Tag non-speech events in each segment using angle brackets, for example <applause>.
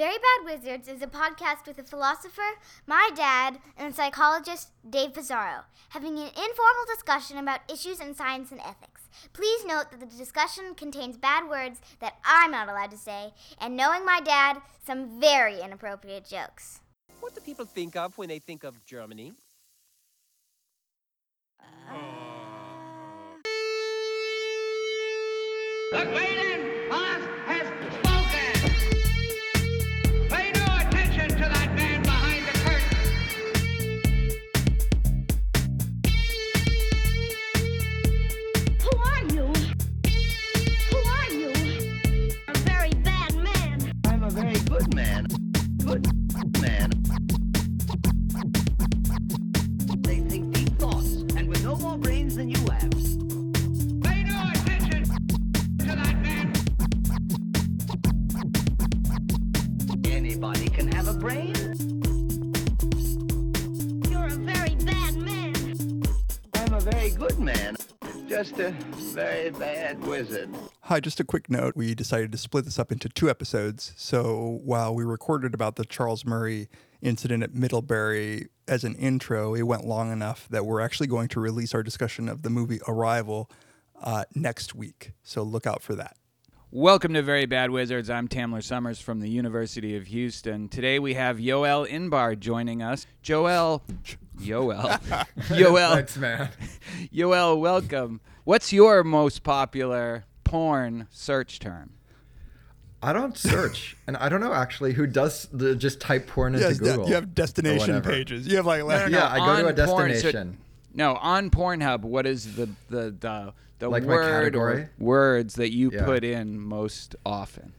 Very Bad Wizards is a podcast with a philosopher, my dad, and a psychologist, Dave Pizarro, having an informal discussion about issues in science and ethics. Please note that the discussion contains bad words that I'm not allowed to say, and knowing my dad, some very inappropriate jokes. What do people think of when they think of Germany? The Galen brain. You're a very bad man. I'm a very good man. Just a very bad wizard. Hi, just a quick note. We decided to split this up into two episodes. So while we recorded about the Charles Murray incident at Middlebury as an intro, it went long enough that we're actually going to release our discussion of the movie Arrival uh, next week. So look out for that. Welcome to Very Bad Wizards. I'm Tamler Sommers from the University of Houston. Today we have Yoel Inbar joining us. Joel, Yoel, <laughs> Yoel, Thanks, man. Yoel, welcome. What's your most popular porn search term? I don't search, and I don't know actually who does the just type porn into Yes, de- Google. you have destination pages. You have like, like Yeah, I go to a on porn, so- destination. no, on Pornhub, what is the the the, the Like word category? or words that you Yeah. put in most often?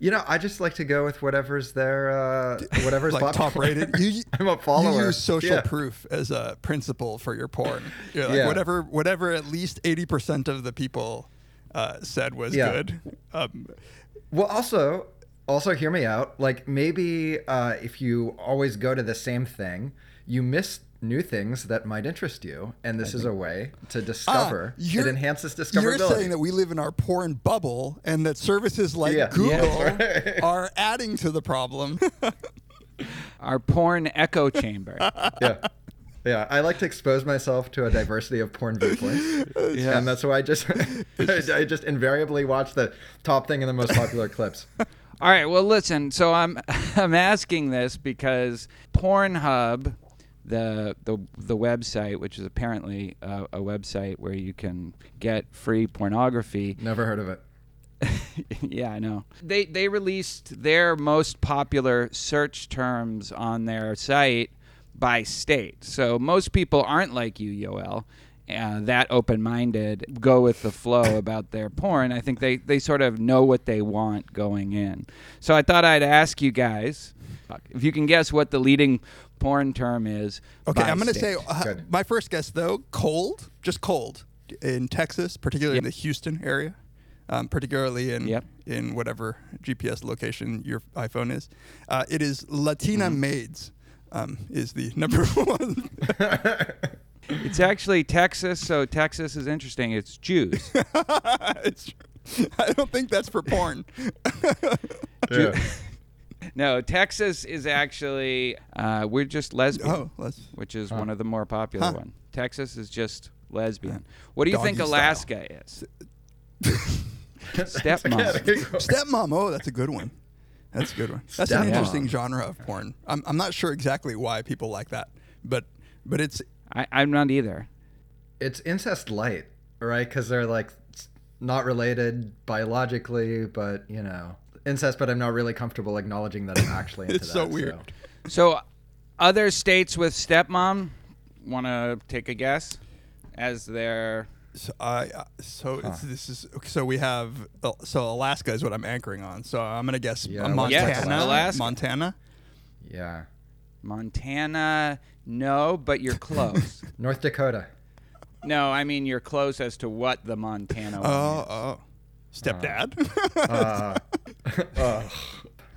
You know, I just like to go with whatever's there, uh, <laughs> whatever's like top rated. <laughs> You, I'm a follower. You use social Yeah. proof as a principle for your porn. You're like, Yeah. whatever, whatever at least 80% of the people uh, said was Yeah. good. Um, Well, also, also hear me out. Like maybe uh, if you always go to the same thing, you miss new things that might interest you, and this is a way to discover. Ah, you're- it enhances You're saying that we live in our porn bubble and that services like Yeah. Google <laughs> Yeah. are adding to the problem. <laughs> Our porn echo chamber. <laughs> yeah. Yeah, I like to expose myself to a diversity of porn viewpoints, yeah. and that's why I just I just invariably watch the top thing and the most popular clips. All right. Well, listen. So I'm I'm asking this because Pornhub, the the the website, which is apparently a, a website where you can get free pornography. Never heard of it. <laughs> yeah, I know. They they released their most popular search terms on their site by state. So most people aren't like you, Yoel. Uh, that open-minded, go with the flow <laughs> about their porn. I think they, they sort of know what they want going in. So I thought I'd ask you guys if you can guess what the leading porn term is. Okay, I'm going to say uh, my first guess though, cold, just cold in Texas, particularly in the Houston area, um, particularly in Yep. in whatever GPS location your iPhone is. Uh, it is Latina Mm-hmm. maids. Um, is the number <laughs> one. It's actually Texas, so Texas is interesting. It's Jews. <laughs> It's- I don't think that's for porn. Yeah. No, Texas is actually uh, we're just lesbian, oh, let's. which is one of the more popular Huh. one. Texas is just lesbian. What do you think Doggy Alaska is? <laughs> Stepmom. Stepmom. Oh, that's a good one. That's a good one. That's an Stepmom. interesting genre of porn. I'm, I'm not sure exactly why people like that, but but it's I, I'm not either. It's incest light, right? Because they're like not related biologically, but you know, incest. But I'm not really comfortable acknowledging that I'm actually into <laughs> It's so weird. So, other states with stepmom, want to take a guess as their So I uh, so it's, this is okay, so we have uh, so Alaska is what I'm anchoring on. So I'm gonna guess Yeah, uh, Montana. Yes, Alaska. Montana. Yeah. Montana. No, but you're close. <laughs> North Dakota. no, I mean you're close as to what the Montana. one Oh is. oh, stepdad. Uh, uh, <laughs>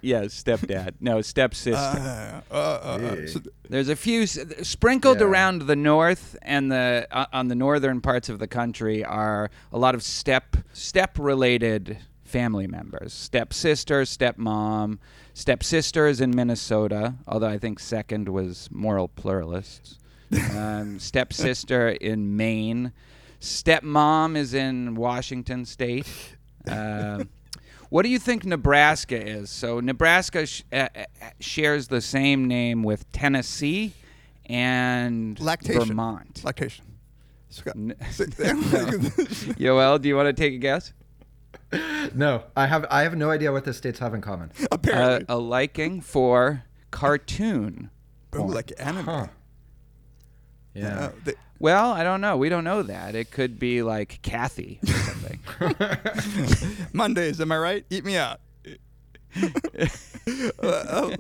Yes, stepdad. No, stepsister. uh, uh, uh, Yeah. There's a few s- sprinkled Yeah. around the north and the uh, on the northern parts of the country are a lot of step step related family members stepsister, stepmom. Stepsister is in Minnesota, although I think second was moral pluralists. Um, <laughs> stepsister in Maine. Stepmom is in Washington State. Um what do you think Nebraska is? So Nebraska sh- uh, uh, shares the same name with Tennessee and Lactation. Vermont. Lactation. So N- <laughs> <laughs> Yoel, do you want to take a guess? No, I have I have no idea what the states have in common. Uh, Apparently. a liking for cartoon. Oh, porn. like anime. Huh. Yeah. Uh, they- Well, I don't know. We don't know that. It could be like Kathy or something. <laughs> <laughs> Mondays, am I right? Eat me out. <laughs> Uh, oh,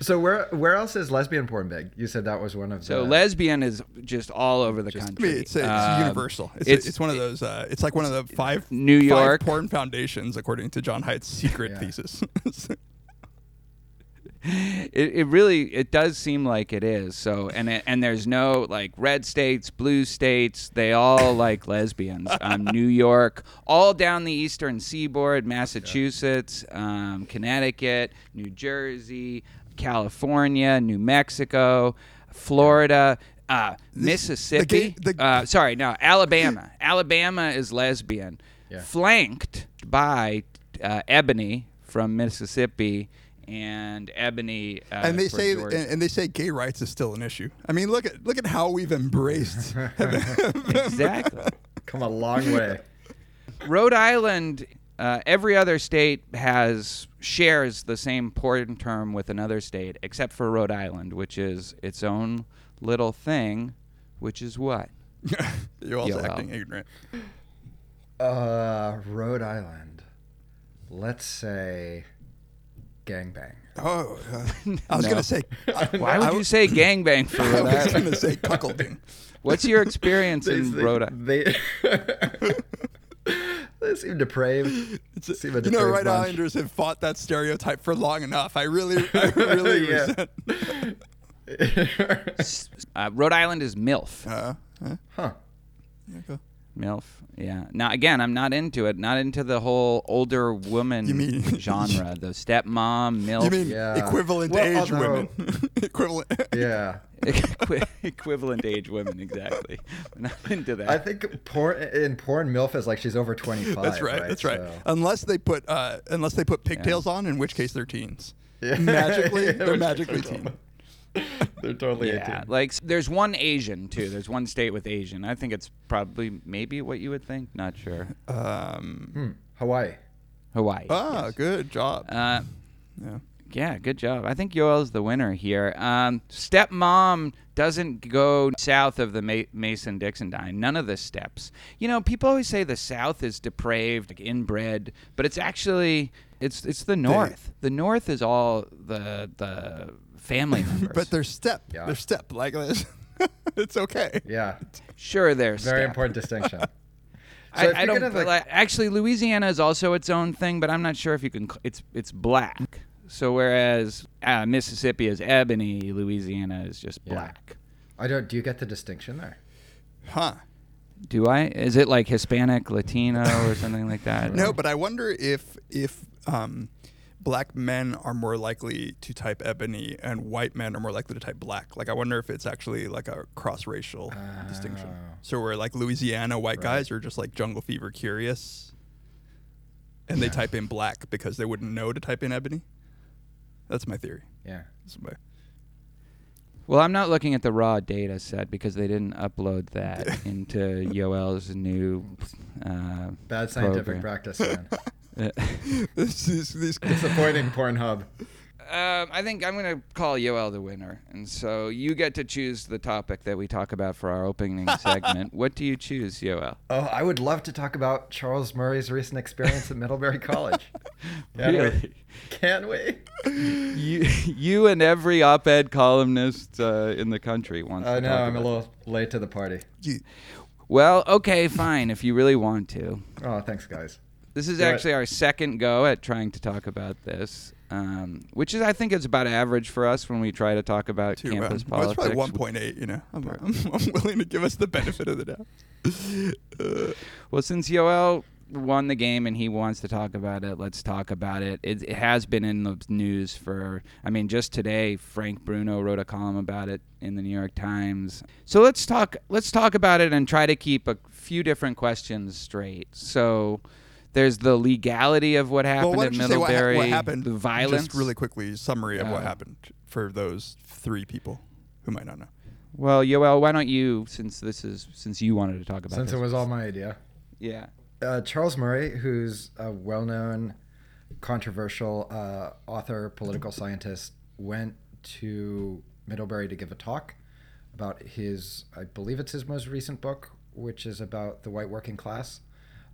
So where where else is lesbian porn big? You said that was one of so the lesbian is just all over the I country. mean, it's, it's Um, universal. It's, it's- it's, one of those. Uh, it's like one of the five New five York. porn foundations, according to John Haidt's secret Yeah. thesis. It, it really it does seem like it is. So and it, and there's no like red states blue states. They all like lesbians. Um, <laughs> new york all down the eastern seaboard massachusetts um, connecticut new jersey california new mexico florida uh, mississippi. the- uh, sorry no alabama. <clears throat> Alabama is lesbian. Yeah. flanked by uh, ebony from mississippi and Ebony. Uh, and they say, and, and they say, gay rights is still an issue. I mean, look at look at how we've embraced. <laughs> exactly. <laughs> come a long way. Rhode Island. Uh, every other state has shares the same porn term with another state, except for Rhode Island, which is its own little thing, which is what? <laughs> You're also Yeah, well. acting ignorant. Uh, Rhode Island. Let's say gangbang. Oh, uh, I was No. gonna say. <laughs> I, Why I would you say gangbang for <laughs> I Rhode was Island? gonna say cuckolding. <laughs> What's your experience They- in they- Rhode Island? They, they seem depraved. It's a- Seem a you know, depraved Rhode bunch. Islanders have fought that stereotype for long enough. I really, I really Yeah. resent. Uh, Rhode Island is MILF. Uh, huh? huh. Yeah, go. MILF. Yeah. Now again, I'm not into it. Not into the whole older woman You mean- <laughs> genre. <laughs> The stepmom, MILF. You mean Yeah. equivalent Well, age although- women? <laughs> equivalent. Yeah. Equi- equivalent age women, exactly. I'm not into that. I think porn in porn MILF is like she's over twenty five. That's right. That's right. So- Unless they put, uh, unless they put pigtails on, in which case they're teens. Yeah. Magically, Yeah, they're magically teen. <laughs> They're totally yeah, 18. like there's one Asian too. There's one state with Asian. I think it's probably maybe what you would think. Not sure. Um, Hmm. Hawaii. Hawaii. ah, yes. good job. Uh, yeah. yeah, good job. I think Yoel's the winner here. Um, stepmom doesn't go south of the Ma- Mason Dixon dine. None of the steps. You know, people always say the South is depraved, like inbred, but it's actually it's it's the North. The North is all the the family <laughs> members. But they're step. Yeah. They're step like this. <laughs> it's okay. Yeah. sure they're Very step. important distinction. <laughs> So I, I don't like- like, actually Louisiana is also its own thing, but I'm not sure if you can. It's it's black. So whereas uh, Mississippi is ebony, Louisiana is just Yeah. black. I don't. Do you get the distinction there? Huh. Do I? Is it like Hispanic, Latino, or something like that? No, but I wonder if if um, black men are more likely to type ebony and white men are more likely to type black. Like I wonder if it's actually like a cross racial distinction. Oh. So where like Louisiana white guys are just like jungle fever curious, and they type in black because they wouldn't know to type in ebony. That's my theory. Yeah. That's my- Well, I'm not looking at the raw data set because they didn't upload that <laughs> into Yoel's new. Uh, Bad scientific program. practice, man. <laughs> <laughs> this is this. Disappointing Pornhub. Um, I think I'm going to call Yoel the winner, and so you get to choose the topic that we talk about for our opening <laughs> segment. What do you choose, Yoel? Oh, I would love to talk about Charles Murray's recent experience at Middlebury <laughs> College. Can we? Really? Can we? you, you and every op-ed columnist uh, in the country wants I to know talk I'm a it. little late to the party. Well, okay, fine. If you really want to, Oh, thanks, guys. This is Do it. actually our second go at trying to talk about this, um, which is I think is about average for us when we try to talk about to, campus well, it's politics. probably 1.8. You know, I'm, I'm, <laughs> I'm willing to give us the benefit of the doubt. Uh, <laughs> Well, since Yoel won the game and he wants to talk about it. Let's talk about it. It, it has been in the news for, I mean, just today, Frank Bruni wrote a column about it in the New York Times. So let's talk. Let's talk about it and try to keep a few different questions straight. So. There's the legality of what happened well, at don't you say what, ha- Middlebury, what happened? the violence. Just really quickly, summary of what Oh. happened for those three people who might not know. Well, Yoel, why don't you, since this is since you wanted to talk about Since this. it was all my idea. yeah. uh, Charles Murray, who's a well-known, controversial uh, author, political scientist, went to Middlebury to give a talk about his, I believe it's his most recent book, which is about the white working class.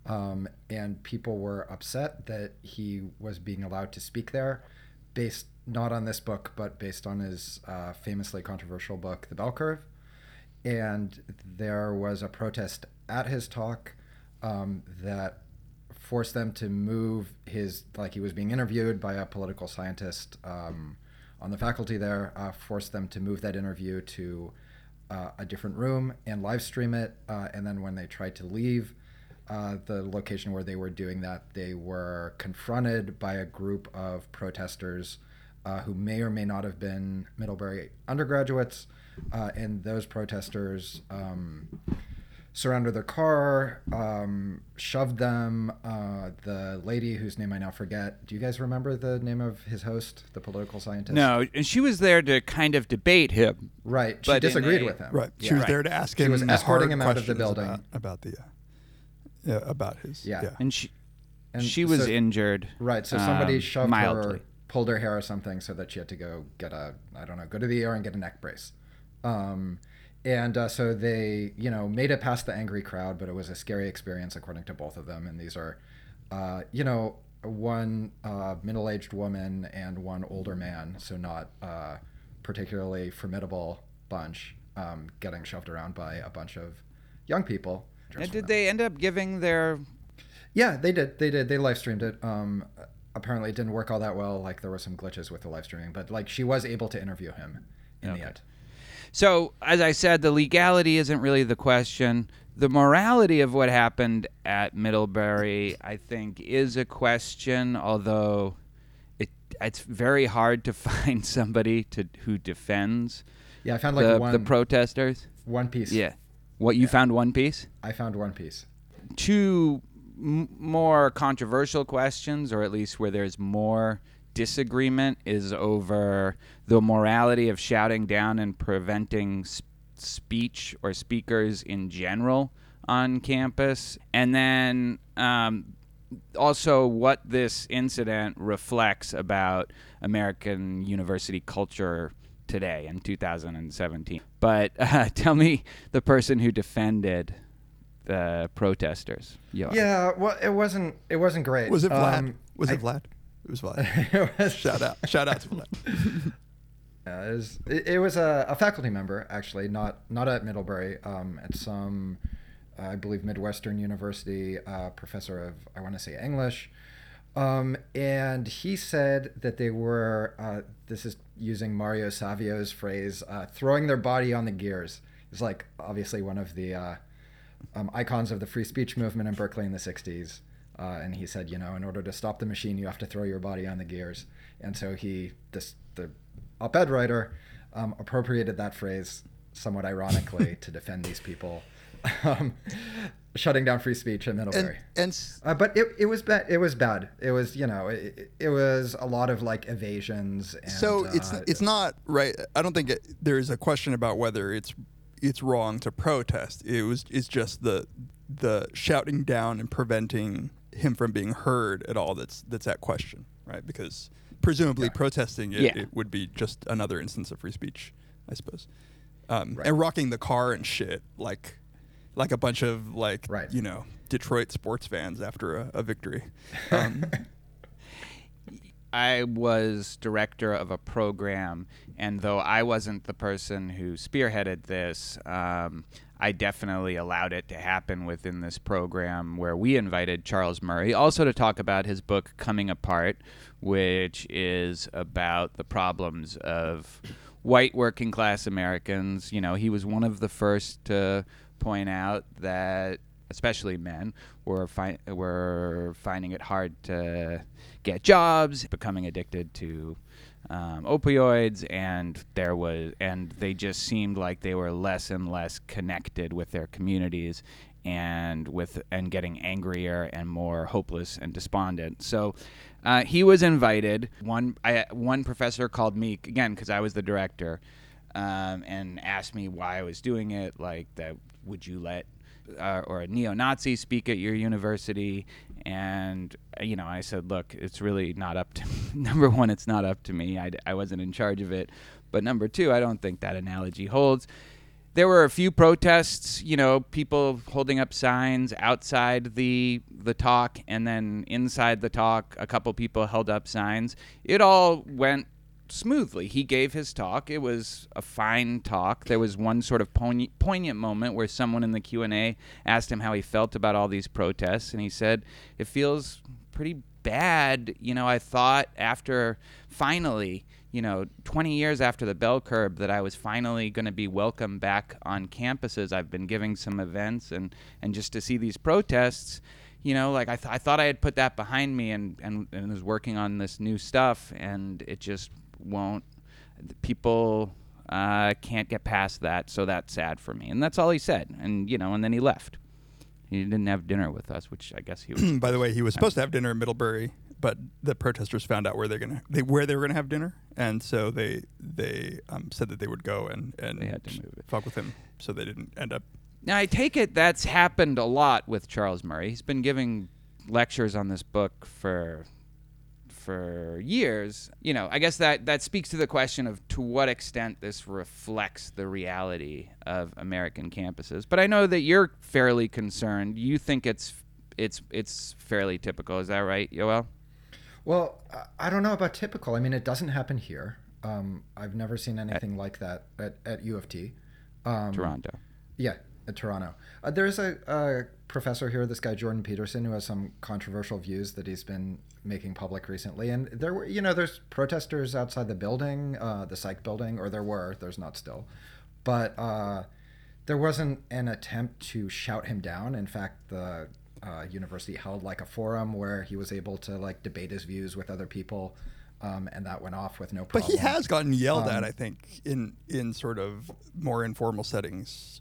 Um, and people were upset that he was being allowed to speak there, based not on this book, but based on his uh, famously controversial book, The Bell Curve. And there was a protest at his talk um, that forced them to move his like he was being interviewed by a political scientist um, on the faculty there uh, forced them to move that interview to uh, a different room and live stream it uh, and then when they tried to leave uh, the location where they were doing that they were confronted by a group of protesters uh, who may or may not have been Middlebury undergraduates uh, and those protesters um, surrounded their car, um, shoved them. Uh, the lady whose name I now forget. Do you guys remember the name of his host, the political scientist? No, and she was there to kind of debate him. Right. She disagreed a- with him. Right. She Yeah. was Right. there to ask She him was hard escorting him out of the building. about, about the uh, yeah, about his Yeah. yeah. And she And she was so- injured. Right. So somebody um, shoved mildly. her, pulled her hair or something, so that she had to go get a, I don't know, go to the ER and get a neck brace. Um, and uh, so they, you know, made it past the angry crowd, but it was a scary experience according to both of them. And these are, uh, you know, one uh, middle-aged woman and one older man, so not uh, particularly formidable bunch, um, getting shoved around by a bunch of young people. And did they end up giving their? Yeah, they did. They did. They live streamed it. Um, apparently, it didn't work all that well. Like there were some glitches with the live streaming, but like she was able to interview him in the end. So as I said, the legality isn't really the question. The morality of what happened at Middlebury, I think, is a question. Although it it's very hard to <laughs> find somebody to who defends Yeah, I found like the, one the protesters. one piece. Yeah. What you found one piece? I found one piece. two m- more controversial questions, or at least where there's more disagreement, is over the morality of shouting down and preventing s- speech or speakers in general on campus, and then um, also what this incident reflects about American university culture today in 2017. But <laughs> uh, tell me the person who defended the protesters. Yo. Yeah, well, it wasn't. It wasn't great. Was it Vlad? Um, was I- it Vlad? It was Vlad. <laughs> it was, Shout out! Shout out to Vlad. <laughs> Yeah, it was, it, it was a, a faculty member actually, not not at Middlebury. Um, at some, uh, I believe, Midwestern University uh, professor of I want to say English, um, and he said that they were. Uh, this is using Mario Savio's phrase, uh, throwing their body on the gears. It's like obviously one of the uh, um, icons of the free speech movement in Berkeley in the '60s. Uh, and he said, you know, in order to stop the machine, you have to throw your body on the gears. And so he, this the op-ed writer, um, appropriated that phrase somewhat ironically <laughs> to defend these people, <laughs> um, shutting down free speech at And Middlebury. and s- Uh, but it, it was bad. It was bad. It was you know it, it was a lot of like evasions. And, so it's uh, it's not right. I don't think it, there's a question about whether it's it's wrong to protest. It was it's just the the shouting down and preventing him from being heard at all. That's that's at question, right? Because presumably protesting it, Yeah. it would be just another instance of free speech, I suppose. Um, Right. And rocking the car and shit like like a bunch of like Right. you know Detroit sports fans after a, a victory. <laughs> Um, I was director of a program, and though I wasn't the person who spearheaded this, um, I definitely allowed it to happen within this program where we invited Charles Murray also to talk about his book Coming Apart, which is about the problems of white working class Americans. You know, he was one of the first to point out that especially men, were fi- were finding it hard to get jobs, becoming addicted to um, opioids, and there was and they just seemed like they were less and less connected with their communities and with and getting angrier and more hopeless and despondent. So uh, he was invited. One I, one professor called me again because I was the director um, and asked me why I was doing it. Like that, would you let uh, or a neo-Nazi speak at your university? And uh, you know, I said, look, it's really not up to <laughs> number one. It's not up to me. I, I wasn't in charge of it. But number two, I don't think that analogy holds there were a few protests, you know, people holding up signs outside the the talk and then inside the talk a couple people held up signs. It all went smoothly. He gave his talk. It was a fine talk. There was one sort of poignant, moment where someone in the Q&A asked him how he felt about all these protests and he said, "It feels pretty bad, you know, I thought after finally you know, 20 years after the bell curve, that I was finally going to be welcome back on campuses. I've been giving some events, and, and just to see these protests, you know, like I, th- I thought I had put that behind me and, and, and was working on this new stuff, and it just won't. People uh, can't get past that, so that's sad for me. And that's all he said. And, you know, and then he left. He didn't have dinner with us, which I guess he was. <clears throat> By the way, he was supposed to have dinner in Middlebury, but the protesters found out where they're gonna they where they were gonna have dinner, and so they they um, said that they would go and and They had to move it. fuck with him, so they didn't end up. Now, I take it that's happened a lot with Charles Murray. He's been giving lectures on this book for for years. You know, I guess that that speaks to the question of to what extent this reflects the reality of American campuses. But I know that you're fairly concerned. You think it's it's it's fairly typical. Is that right, Yoel? Well, I- don't know about typical. I mean, it doesn't happen here. Um, I've never seen anything like that at, at U of T. Um, Toronto. Yeah, at Toronto. Uh, there's a, a professor here, this guy Jordan Peterson, who has some controversial views that he's been making public recently. And there were, you know, there's protesters outside the building, uh, the psych building, or there were. There's not still, but uh, there wasn't an attempt to shout him down. In fact, the uh, university held like a forum where he was able to like debate his views with other people. Um, and that went off with no But he has gotten yelled at, Um, I think, in in sort of more informal settings,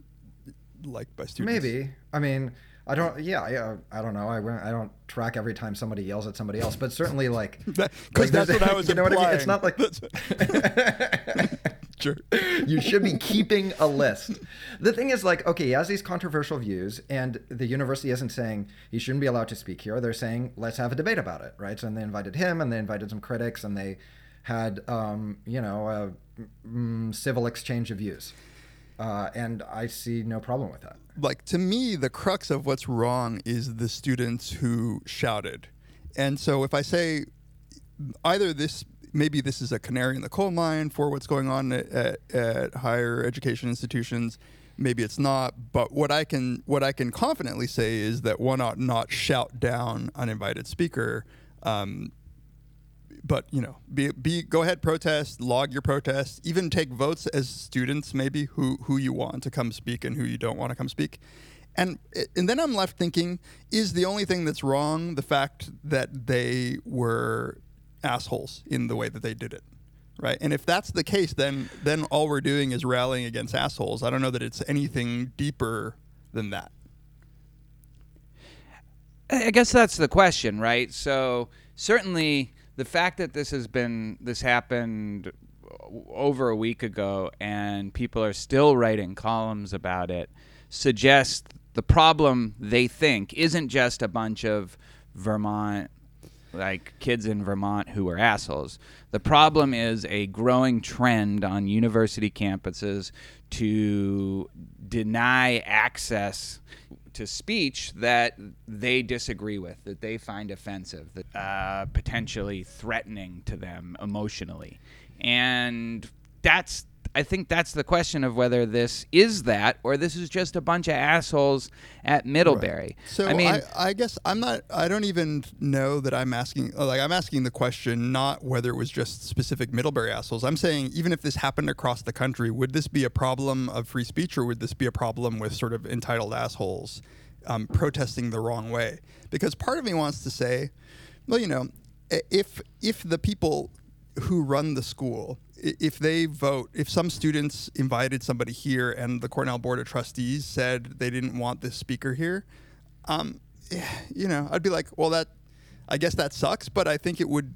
like by students. Maybe. I mean, I don't. Yeah, yeah. I don't know. I I don't track every time somebody yells at somebody else, but certainly <laughs> like because like, that's what I was <laughs> You know what I mean? It's not like <laughs> Sure. you should be keeping a list. The thing is, like, okay, he has these controversial views, and the university isn't saying he shouldn't be allowed to speak here. They're saying let's have a debate about it, right? So, and they invited him, and they invited some critics, and they had, um, you know, a mm, civil exchange of views. Uh, and I see no problem with that. like to me the crux of what's wrong is the students who shouted and so if i say either this maybe this is a canary in the coal mine for what's going on at, at, at higher education institutions maybe it's not but what i can what i can confidently say is that one ought not shout down uninvited speaker um, but you know, be, be go ahead, protest, log your protest, even take votes as students, maybe who who you want to come speak and who you don't want to come speak, and and then I'm left thinking, is the only thing that's wrong the fact that they were assholes in the way that they did it, right? And if that's the case, then then all we're doing is rallying against assholes. I don't know that it's anything deeper than that. I guess that's the question, right? So certainly the fact that this has been this happened over a week ago and people are still writing columns about it suggests the problem they think isn't just a bunch of Vermont like kids in Vermont who are assholes. The problem is a growing trend on university campuses to deny access to speech that they disagree with, that they find offensive, that uh, potentially threatening to them emotionally, and that's. I think that's the question of whether this is that or this is just a bunch of assholes at Middlebury. So I mean, I, I guess I'm not. I don't even know that I'm asking. Like I'm asking the question not whether it was just specific Middlebury assholes. I'm saying even if this happened across the country, would this be a problem of free speech or would this be a problem with sort of entitled assholes? um, protesting the wrong way. Because part of me wants to say, well, you know, if if the people who run the school, if they vote, if some students invited somebody here and the Cornell Board of Trustees said they didn't want this speaker here, um, you know, I'd be like, well, that, I guess that sucks, but I think it would,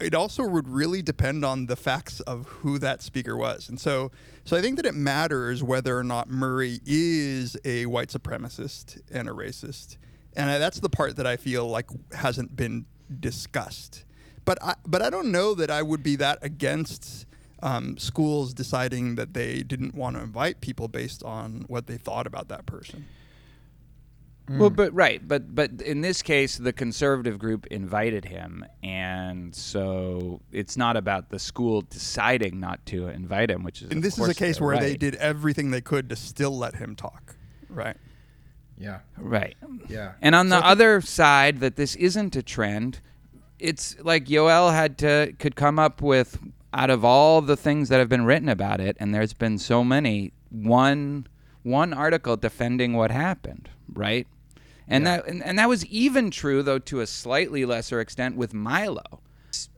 it also would really depend on the facts of who that speaker was. And so, so I think that it matters whether or not Murray is a white supremacist and a racist. And I, that's the part that I feel like hasn't been discussed. But I, but I don't know that I would be that against um, schools deciding that they didn't want to invite people based on what they thought about that person. Well, but right, but but in this case, the conservative group invited him, and so it's not about the school deciding not to invite him, which is And of this is a case their where they did everything they could to still let him talk. Right. Yeah. right. Yeah. And on the So I think- other side, that this isn't a trend. It's like Yoel had to could come up with out of all the things that have been written about it, and there's been so many, one one article defending what happened, right? And that and, and that was even true though to a slightly lesser extent with Milo.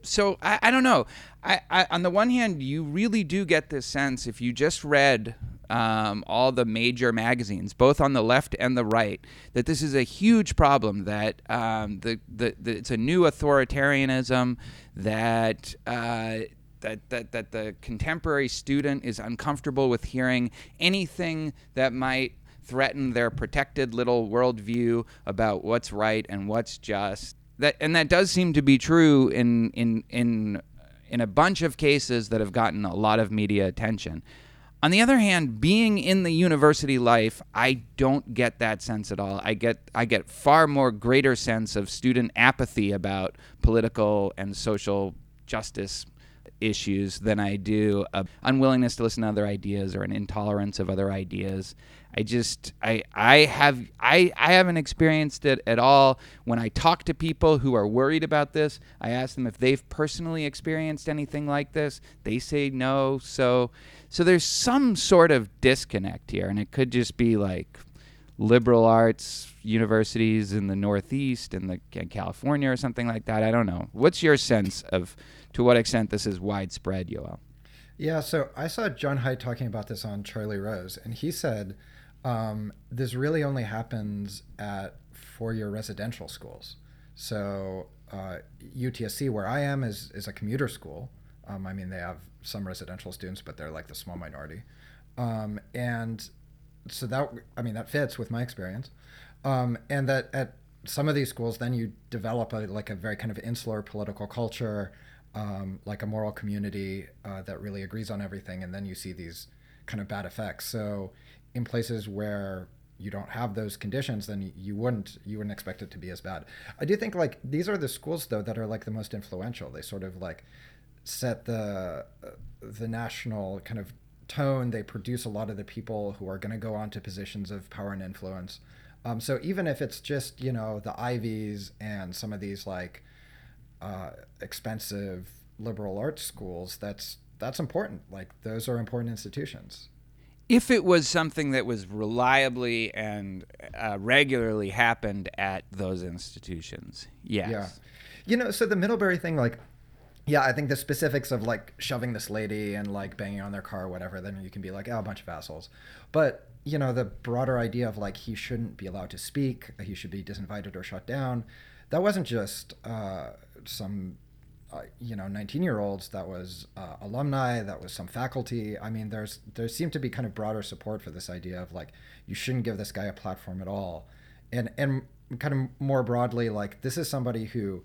So I, I don't know. I, I on the one hand, you really do get this sense if you just read um, all the major magazines, both on the left and the right, that this is a huge problem. That um, the, the, the it's a new authoritarianism. That uh, that, that that the contemporary student is uncomfortable with hearing anything that might threaten their protected little worldview about what's right and what's just. That and that does seem to be true in in in in a bunch of cases that have gotten a lot of media attention. On the other hand, being in the university life, I don't get that sense at all. I get I get far more greater sense of student apathy about political and social justice issues than I do a unwillingness to listen to other ideas or an intolerance of other ideas. I just I I have I I haven't experienced it at all. When I talk to people who are worried about this, I ask them if they've personally experienced anything like this. They say no. So so there's some sort of disconnect here and it could just be like liberal arts universities in the Northeast and the in California or something like that. I don't know. What's your sense of to what extent this is widespread, Yoel? Yeah, so I saw John Haidt talking about this on Charlie Rose, and he said um, this really only happens at four-year residential schools. So uh, UTSC, where I am, is is a commuter school. Um, I mean, they have some residential students, but they're like the small minority, um, and so that I mean that fits with my experience, um, and that at some of these schools, then you develop a like a very kind of insular political culture, um, like a moral community uh, that really agrees on everything, and then you see these kind of bad effects. So in places where you don't have those conditions, then you wouldn't you wouldn't expect it to be as bad. I do think like these are the schools though that are like the most influential. They sort of like set the uh, the national kind of tone. They produce a lot of the people who are going to go on to positions of power and influence. Um, so even if it's just you know the Ivies and some of these like uh, expensive liberal arts schools, that's that's important. Like those are important institutions. If it was something that was reliably and uh, regularly happened at those institutions, yes. Yeah. You know, so the Middlebury thing, like, yeah, I think the specifics of like shoving this lady and like banging on their car or whatever, then you can be like, oh, a bunch of assholes. But, you know, the broader idea of like he shouldn't be allowed to speak, he should be disinvited or shut down, that wasn't just uh, some. Uh, you know, 19 year olds, that was uh, alumni, that was some faculty. I mean, there's there seemed to be kind of broader support for this idea of like, you shouldn't give this guy a platform at all. And, and kind of more broadly, like, this is somebody who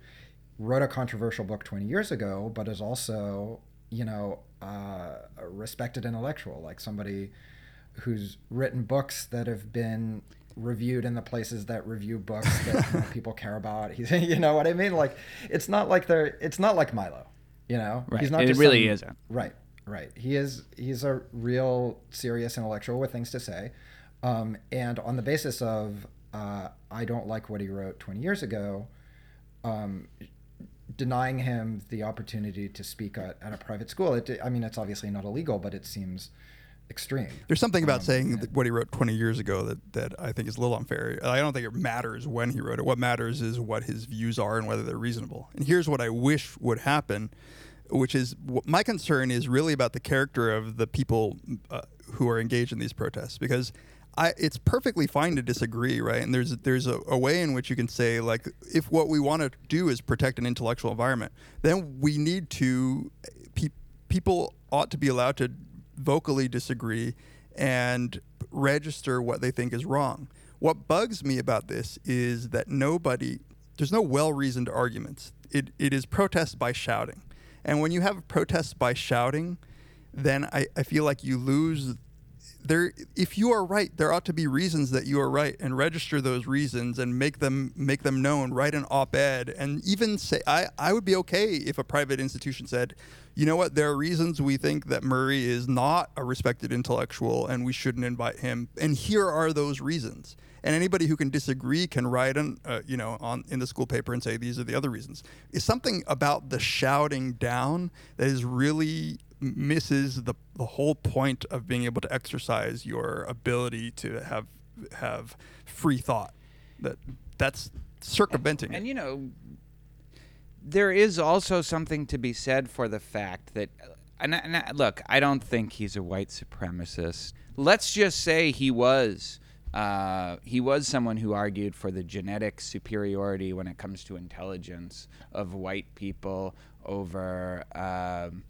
wrote a controversial book 20 years ago, but is also, you know, uh, a respected intellectual, like somebody who's written books that have been reviewed in the places that review books that you know, <laughs> people care about. He's, <laughs> you know what I mean? Like, it's not like they're, it's not like Milo, you know? Right. He's not It just really some- isn't. Right, right. He is, he's a real serious intellectual with things to say. Um, and on the basis of, uh, I don't like what he wrote 20 years ago, um, denying him the opportunity to speak at, at a private school. It, I mean, it's obviously not illegal, but it seems extreme. There's something about Um, saying yeah. what he wrote 20 years ago that, that I think is a little unfair. I don't think it matters when he wrote it. What matters is what his views are and whether they're reasonable. And here's what I wish would happen, which is my concern is really about the character of the people uh, who are engaged in these protests because. I, it's perfectly fine to disagree, right? And there's there's a, a way in which you can say like, if what we want to do is protect an intellectual environment, then we need to pe- people ought to be allowed to vocally disagree and register what they think is wrong. What bugs me about this is that nobody, there's no well reasoned arguments. It, it is protest by shouting. And when you have protests by shouting, then I, I feel like you lose there if you are right there ought to be reasons that you are right and register those reasons and make them make them known write an op-ed and even say I, I would be okay if a private institution said you know what there are reasons we think that murray is not a respected intellectual and we shouldn't invite him. And here are those reasons. And anybody who can disagree can write an, uh, you know on in the school paper and say these are the other reasons. Is something about the shouting down that is really misses the, the whole point of being able to exercise your ability to have have free thought that that's circumventing it. And you know, there is also something to be said for the fact that, and, and look, I don't think he's a white supremacist. Let's just say he was. Uh, he was someone who argued for the genetic superiority when it comes to intelligence of white people over um,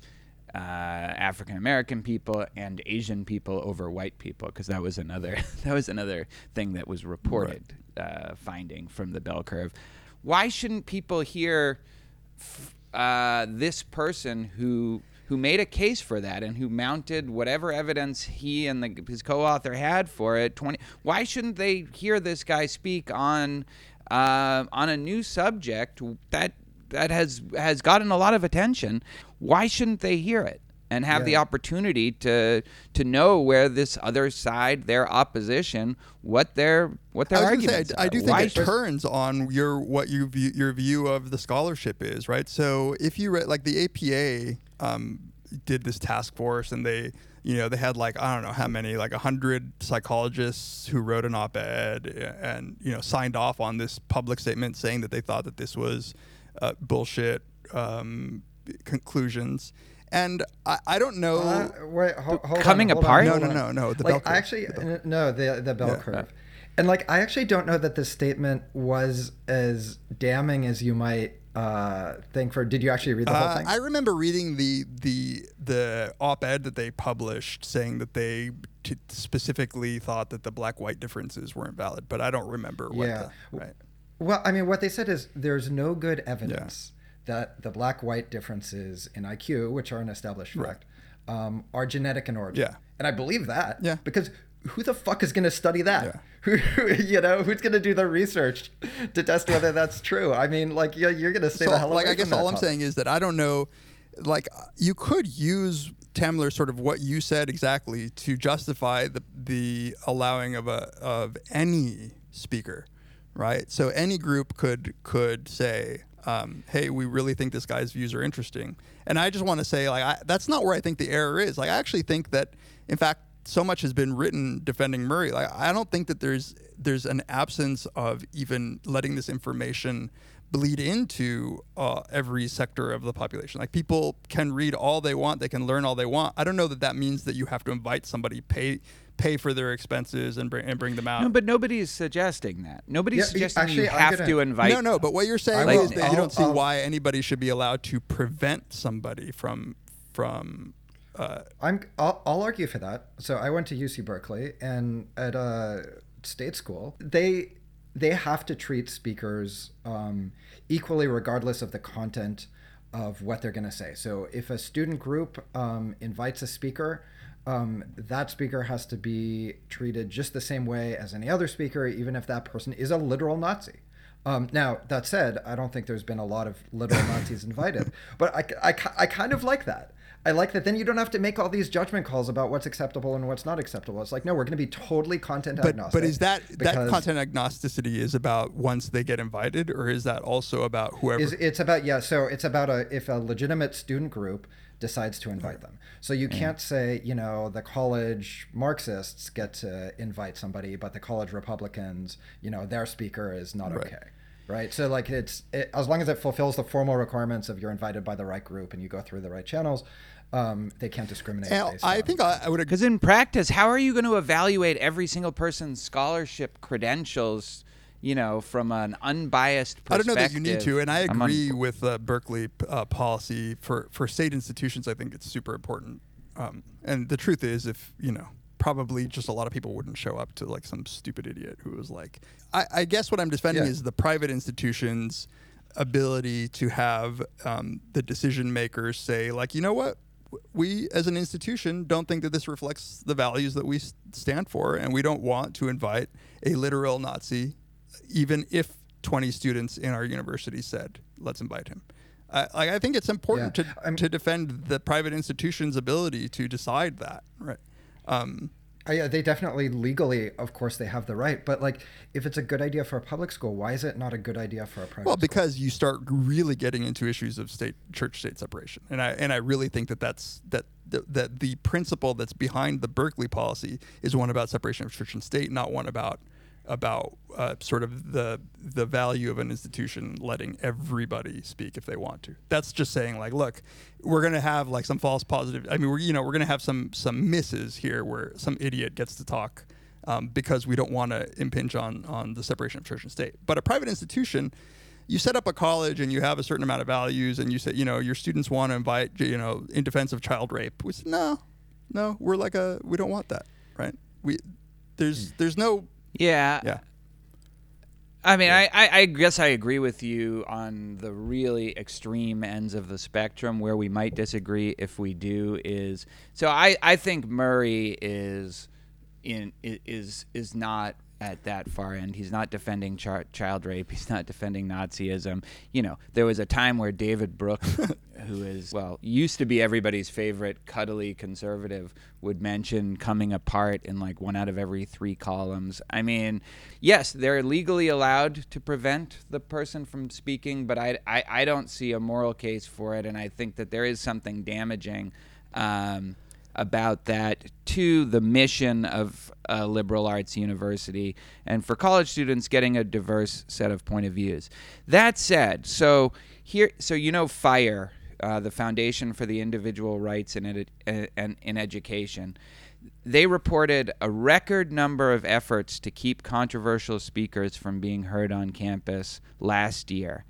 uh, African American people and Asian people over white people, because that was another <laughs> that was another thing that was reported uh, finding from the bell curve. Why shouldn't people hear f- uh, this person who who made a case for that and who mounted whatever evidence he and the, his co-author had for it? Twenty. Why shouldn't they hear this guy speak on uh, on a new subject that that has has gotten a lot of attention? Why shouldn't they hear it? and have the opportunity to to know where this other side, their opposition, what their what their I arguments say, I, I do think Why it should- turns on your what you view, your view of the scholarship is, right? So if you read like the APA um, did this task force and they you know they had like I don't know how many like a hundred psychologists who wrote an op-ed and you know signed off on this public statement saying that they thought that this was uh, bullshit um, conclusions. And I, I don't know. Uh, wait, ho- hold Coming on, hold apart? On, No, no, no, no, the like bell curve. I actually The no the the bell Yeah. curve, and like I actually don't know that this statement was as damning as you might uh, think. For did you actually read the whole Uh, thing? I remember reading the the the op-ed that they published saying that they t- specifically thought that the black-white differences weren't valid, but I don't remember what. Yeah. The, right. Well, I mean, what they said is there's no good evidence that the black-white differences in IQ, which are an established fact, um, are genetic in origin. Yeah. And I believe that. Yeah. Because who the fuck is going to study that? Yeah. Who, <laughs> you know, who's going to do the research to test whether that's true? I mean, like, you're, you're going to stay So, the hell like, away I guess all I'm saying is that I don't know. Like, you could use Tamler sort of what you said exactly to justify the the allowing of a of any speaker, right? So any group could could say, um, "Hey, we really think this guy's views are interesting," and I just want to say, like, I, that's not where I think the error is. Like, I actually think that, in fact, so much has been written defending Murray. Like, I don't think that there's there's an absence of even letting this information bleed into uh, every sector of the population. Like people can read all they want, they can learn all they want. I don't know that that means that you have to invite somebody, pay pay for their expenses, and bring and bring them out. No, but nobody is suggesting that. Nobody's Yeah, suggesting actually, you I'm have gonna- to invite. no, no. But what you're saying I is will- that you don't see I'll- I'll- why anybody should be allowed to prevent somebody from from. Uh, I'm I'll, I'll argue for that. So I went to UC Berkeley and at a state school, they they have to treat speakers um, equally regardless of the content of what they're going to say. So if a student group um, invites a speaker, um, that speaker has to be treated just the same way as any other speaker, even if that person is a literal Nazi. Um, now that said, I don't think there's been a lot of literal <laughs> Nazis invited, but I, I, I kind of like that. I like that. Then you don't have to make all these judgment calls about what's acceptable and what's not acceptable. It's like, no, we're going to be totally content But agnostic. but is that that content agnosticity is about once they get invited, or is that also about whoever? Is it's about yeah. So it's about a if a legitimate student group decides to invite them. So you can't say you know the college Marxists get to invite somebody, but the college Republicans, you know, their speaker is not Right. okay. Right. So like it's it, as long as it fulfills the formal requirements of you're invited by the right group and you go through the right channels, um, they can't discriminate. And I on- think I, I would. Because in practice, how are you going to evaluate every single person's scholarship credentials? You know, from an unbiased perspective. I don't know that you need to, and I I'm un- agree with uh, Berkeley uh, policy for for state institutions. I think it's super important. Um, and the truth is, if you know, probably just a lot of people wouldn't show up to like some stupid idiot who was like, I, I guess what I'm defending Yeah. is the private institutions' ability to have um, the decision makers say, like, you know what. We, as an institution, don't think that this reflects the values that we stand for, and we don't want to invite a literal Nazi even if 20 students in our university said, let's invite him. I, I think it's important Yeah. to, I'm- to defend the private institution's ability to decide that, right? Um, Uh, yeah, they definitely legally, of course, they have the right. But like, if it's a good idea for a public school, why is it not a good idea for a private? well, school? because you start really getting into issues of state church-state separation, and I and I really think that that's that that, that the principle that's behind the Berkeley policy is one about separation of church and state, not one about about uh, sort of the the value of an institution letting everybody speak if they want to. That's just saying like, look, we're gonna have like some false positive. I mean, we're you know we're gonna have some some misses here where some idiot gets to talk um, because we don't want to impinge on on the separation of church and state. But a private institution. You set up a college and you have a certain amount of values, and you say, you know, your students want to invite, you know, in defense of child rape. We said, no, no, we're like a, we don't want that, right? We, there's, there's no, Yeah. yeah. I mean, I, I, I guess I agree with you on the really extreme ends of the spectrum. Where we might disagree, if we do, is so I, I think Murray is in is is not at that far end. He's not defending char- child rape. He's not defending Nazism. You know, there was a time where David Brooks, <laughs> who is well used to be everybody's favorite cuddly conservative, would mention coming apart in like one out of every three columns. I mean, yes, they're legally allowed to prevent the person from speaking, but I, I, I don't see a moral case for it, and I think that there is something damaging. Um, about that to the mission of a liberal arts university and for college students getting a diverse set of point of views. That said, so here, so you know, FIRE, uh, the Foundation for the Individual Rights in, edu- and in Education, they reported a record number of efforts to keep controversial speakers from being heard on campus last year.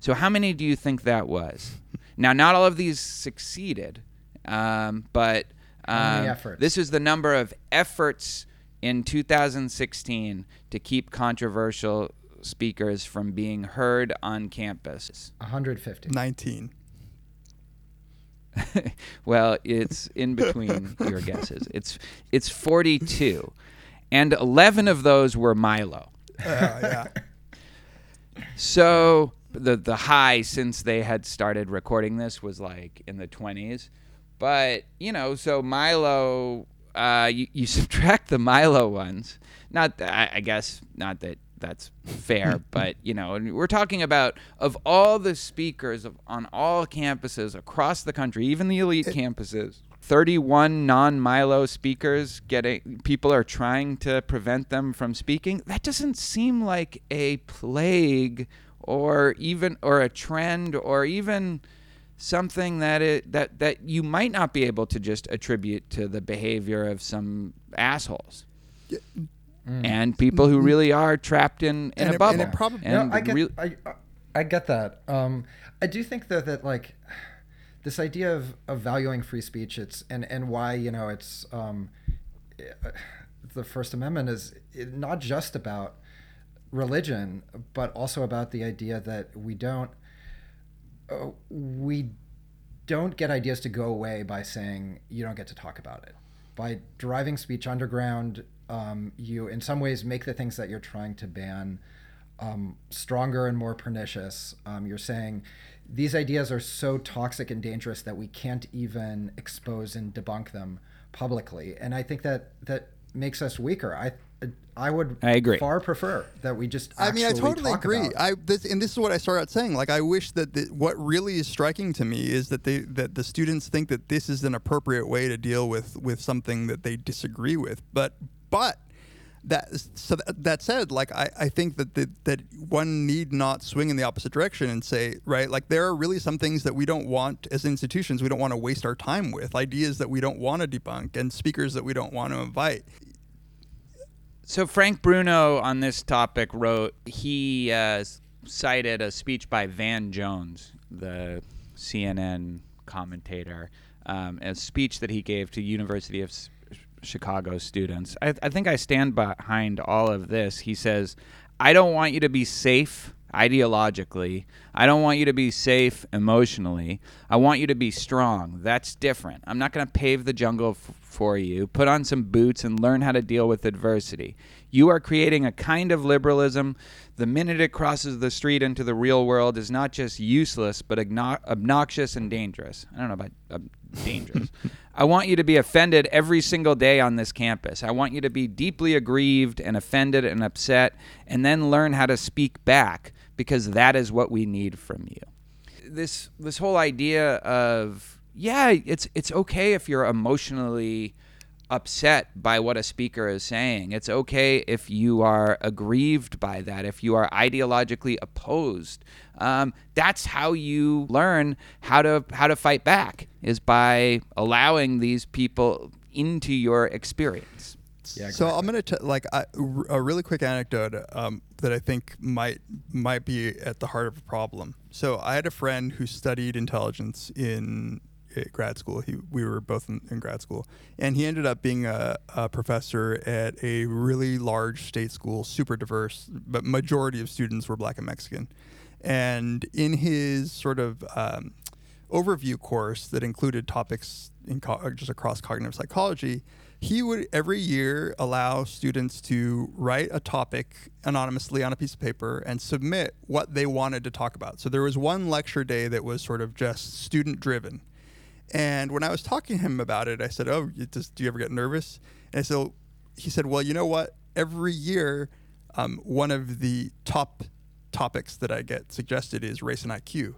So, how many do you think that was? <laughs> now, not all of these succeeded, um, but um, this is the number of efforts in 2016 to keep controversial speakers from being heard on campus. 150. 19. <laughs> well, it's in between <laughs> your guesses. It's it's 42, and 11 of those were Milo. Uh, <laughs> yeah. So the the high since they had started recording this was like in the 20s, but you know, so Milo, uh, you, you <laughs> subtract the Milo ones. Not that, I, I guess not that that's fair, <laughs> but you know, and we're talking about of all the speakers of, on all campuses across the country, even the elite campuses. 31 non-Milo speakers getting people are trying to prevent them from speaking. That doesn't seem like a plague or even or a trend or even something that it that that you might not be able to just attribute to the behavior of some assholes. And people who really are trapped in, in And a it- and bubble. it prob- And no, I get, real- I, I- I get that. Um, I do think though that like this idea of, of valuing free speech, it's and and why you know it's um, the First Amendment is not just about religion, but also about the idea that we don't we don't get ideas to go away by saying you don't get to talk about it. By driving speech underground, um, you in some ways make the things that you're trying to ban um, stronger and more pernicious. Um, you're saying these ideas are so toxic and dangerous that we can't even expose and debunk them publicly. And I think that that makes us weaker. I I would I agree. far prefer that we just I mean, I totally agree. I this, and this is what I started out saying. Like, I wish that the, what really is striking to me is that they that the students think that this is an appropriate way to deal with with something that they disagree with. But but that so that, that said, like I, I think that the, that one need not swing in the opposite direction and say right like there are really some things that we don't want as institutions we don't want to waste our time with ideas that we don't want to debunk and speakers that we don't want to invite So Frank Bruni on this topic wrote he uh, cited a speech by Van Jones, the CNN commentator, um, a speech that he gave to University of Chicago students. I, I think I stand behind all of this. He says, "I don't want you to be safe." Ideologically, I don't want you to be safe emotionally. I want you to be strong. That's different. I'm not going to pave the jungle f- for you. Put on some boots and learn how to deal with adversity. You are creating a kind of liberalism. The minute it crosses the street into the real world is not just useless, but obno- obnoxious and dangerous. I don't know about uh, dangerous. <laughs> I want you to be offended every single day on this campus. I want you to be deeply aggrieved and offended and upset, and then learn how to speak back because that is what we need from you this this whole idea of yeah, it's it's okay if you're emotionally upset by what a speaker is saying. It's okay if you are aggrieved by that, if you are ideologically opposed. Um, that's how you learn how to how to fight back is by allowing these people into your experience. Yeah, so I'm gonna t- like I, a really quick anecdote um, that I think might might be at the heart of a problem. So I had a friend who studied intelligence in uh, grad school. He we were both in, in grad school, and he ended up being a, a professor at a really large state school, super diverse, but majority of students were black and Mexican. And in his sort of um, overview course that included topics in co- just across cognitive psychology, he would every year allow students to write a topic anonymously on a piece of paper and submit what they wanted to talk about. So there was one lecture day that was sort of just student driven. And when I was talking to him about it, I said, "Oh, you just, do you ever get nervous?" And so he said, "Well, you know what? Every year, um, one of the top topics that I get suggested is race and IQ."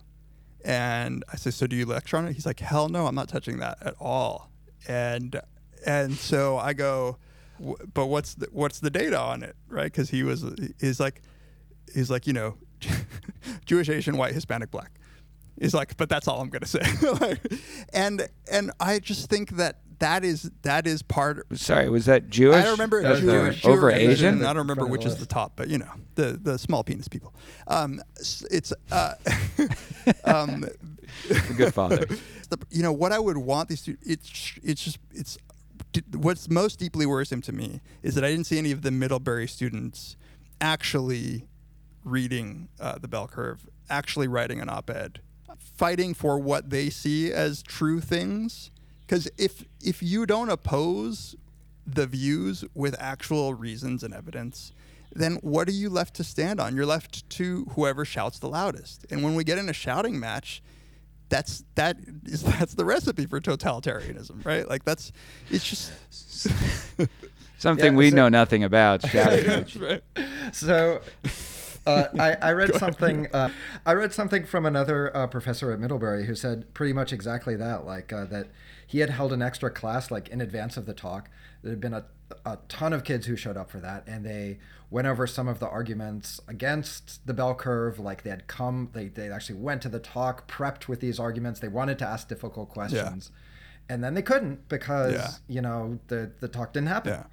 And I said, "So do you lecture on it?" He's like, "Hell no, I'm not touching that at all." And and so I go, "But what's the, what's the data on it, right?" Because he was he's like he's like you know <laughs> Jewish, Asian, white, Hispanic, black. He's like, but that's all I'm gonna say. <laughs> Like, and and I just think that that is that is part. Sorry, was that Jewish? I don't remember That was Jew- Jewish. Over Asian? I don't remember which is the top, but you know the the small penis people. Um, it's uh, <laughs> um, Good father. the, you know what I would want these to it's it's just it's d- what's most deeply worrisome to me is that I didn't see any of the Middlebury students actually reading uh, the bell curve, actually writing an op-ed, fighting for what they see as true things. Because if if you don't oppose the views with actual reasons and evidence, then what are you left to stand on? You're left to whoever shouts the loudest. And when we get in a shouting match, that's that is <laughs> that's the recipe for totalitarianism, right? Like that's it's just <laughs> Something Yeah, we so- know nothing about. <laughs> Shouting. So, uh, I, I read something. Uh, I read something from another uh, professor at Middlebury who said pretty much exactly that. Like uh, that he had held an extra class like in advance of the talk. There had been a, a ton of kids who showed up for that, and they went over some of the arguments against the bell curve. Like they had come, they they actually went to the talk, prepped with these arguments. They wanted to ask difficult questions. And then they couldn't because Yeah. you know the the talk didn't happen. yeah.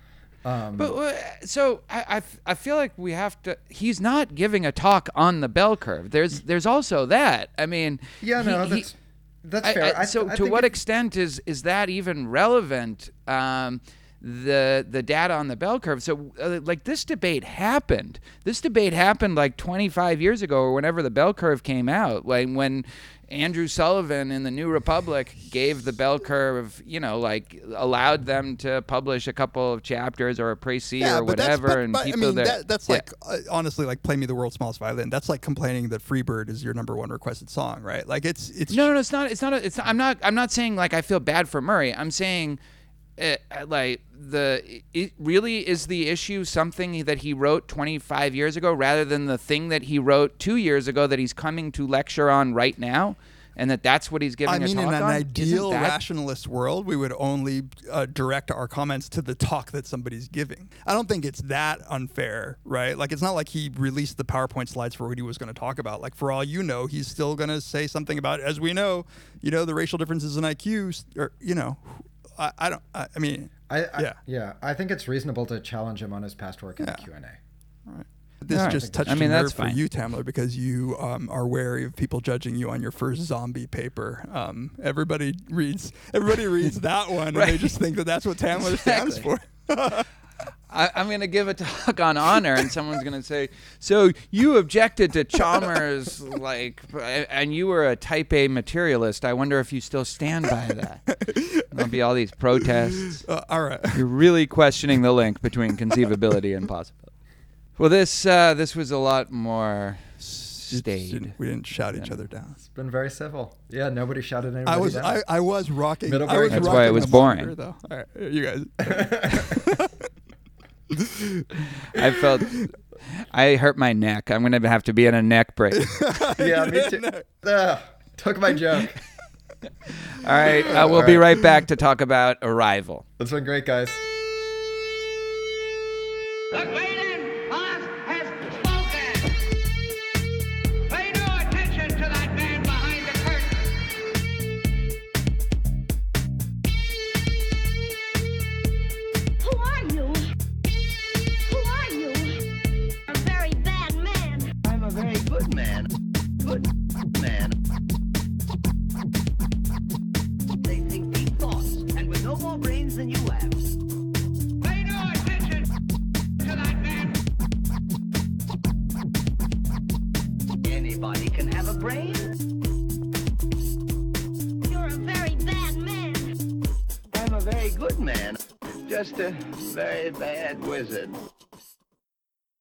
But uh, so I feel like we have to. He's not giving a talk on the bell curve. There's there's also that. I mean, Yeah, no, he- that's that's fair. I- I- so I to what if- extent is is that even relevant? Um, the the data on the bell curve. So uh, like this debate happened. This debate happened like 25 years ago or whenever the bell curve came out. Like when Andrew Sullivan in the New Republic gave the bell curve, you know, like allowed them to publish a couple of chapters or a précis or but that's- whatever, but- and but, people I mean, that, that, that's yeah. like uh, honestly like play me the world's smallest violin. That's like complaining that Freebird is your number one requested song, right? Like it's it's No, no, no, it's not. It's not. A, it's. Not, I'm not. I'm not saying like I feel bad for Murray. I'm saying, uh, like the it really is the issue something that he wrote 25 years ago rather than the thing that he wrote two years ago that he's coming to lecture on right now, and that that's what he's giving I mean, in an on. ideal that- rationalist world, we would only uh, direct our comments to the talk that somebody's giving. I don't think it's that unfair, right? Like, it's not like he released the PowerPoint slides for what he was going to talk about. Like, for all you know, he's still going to say something about, as we know, you know, the racial differences in IQ, or you know, I, I don't. I, I mean, I, I, Yeah. yeah. I think it's reasonable to challenge him on his past work in the Q and A. this All right. just touched I mean, a nerve that's for fine. you, Tamler, because you um, are wary of people judging you on your first zombie paper. Um, everybody reads, everybody reads <laughs> that one, and they just think that that's what Tamler <laughs> stands for. <laughs> I, I'm going to give a talk on honor, and someone's going to say, "So you objected to Chalmers, <laughs> like, and you were a Type A materialist. I wonder if you still stand by that." There'll be all these protests. Uh, all right. You're really questioning the link between conceivability and possibility. Well, this uh, this was a lot more staid. We didn't shout each other down. It's been very civil. Yeah, nobody shouted anybody I was down. I, I was rocking. I was That's why it was the monitor, boring. though. All right, you guys. <laughs> I felt I hurt my neck. I'm gonna have to be in a neck brace. <laughs> yeah, me too. <laughs> Ugh, took my joke. <laughs> All right, uh, we'll be right back to talk about Arrival. That's been great, guys. Can have a brain. You're a very bad man. I'm a very good man. Just a very bad wizard.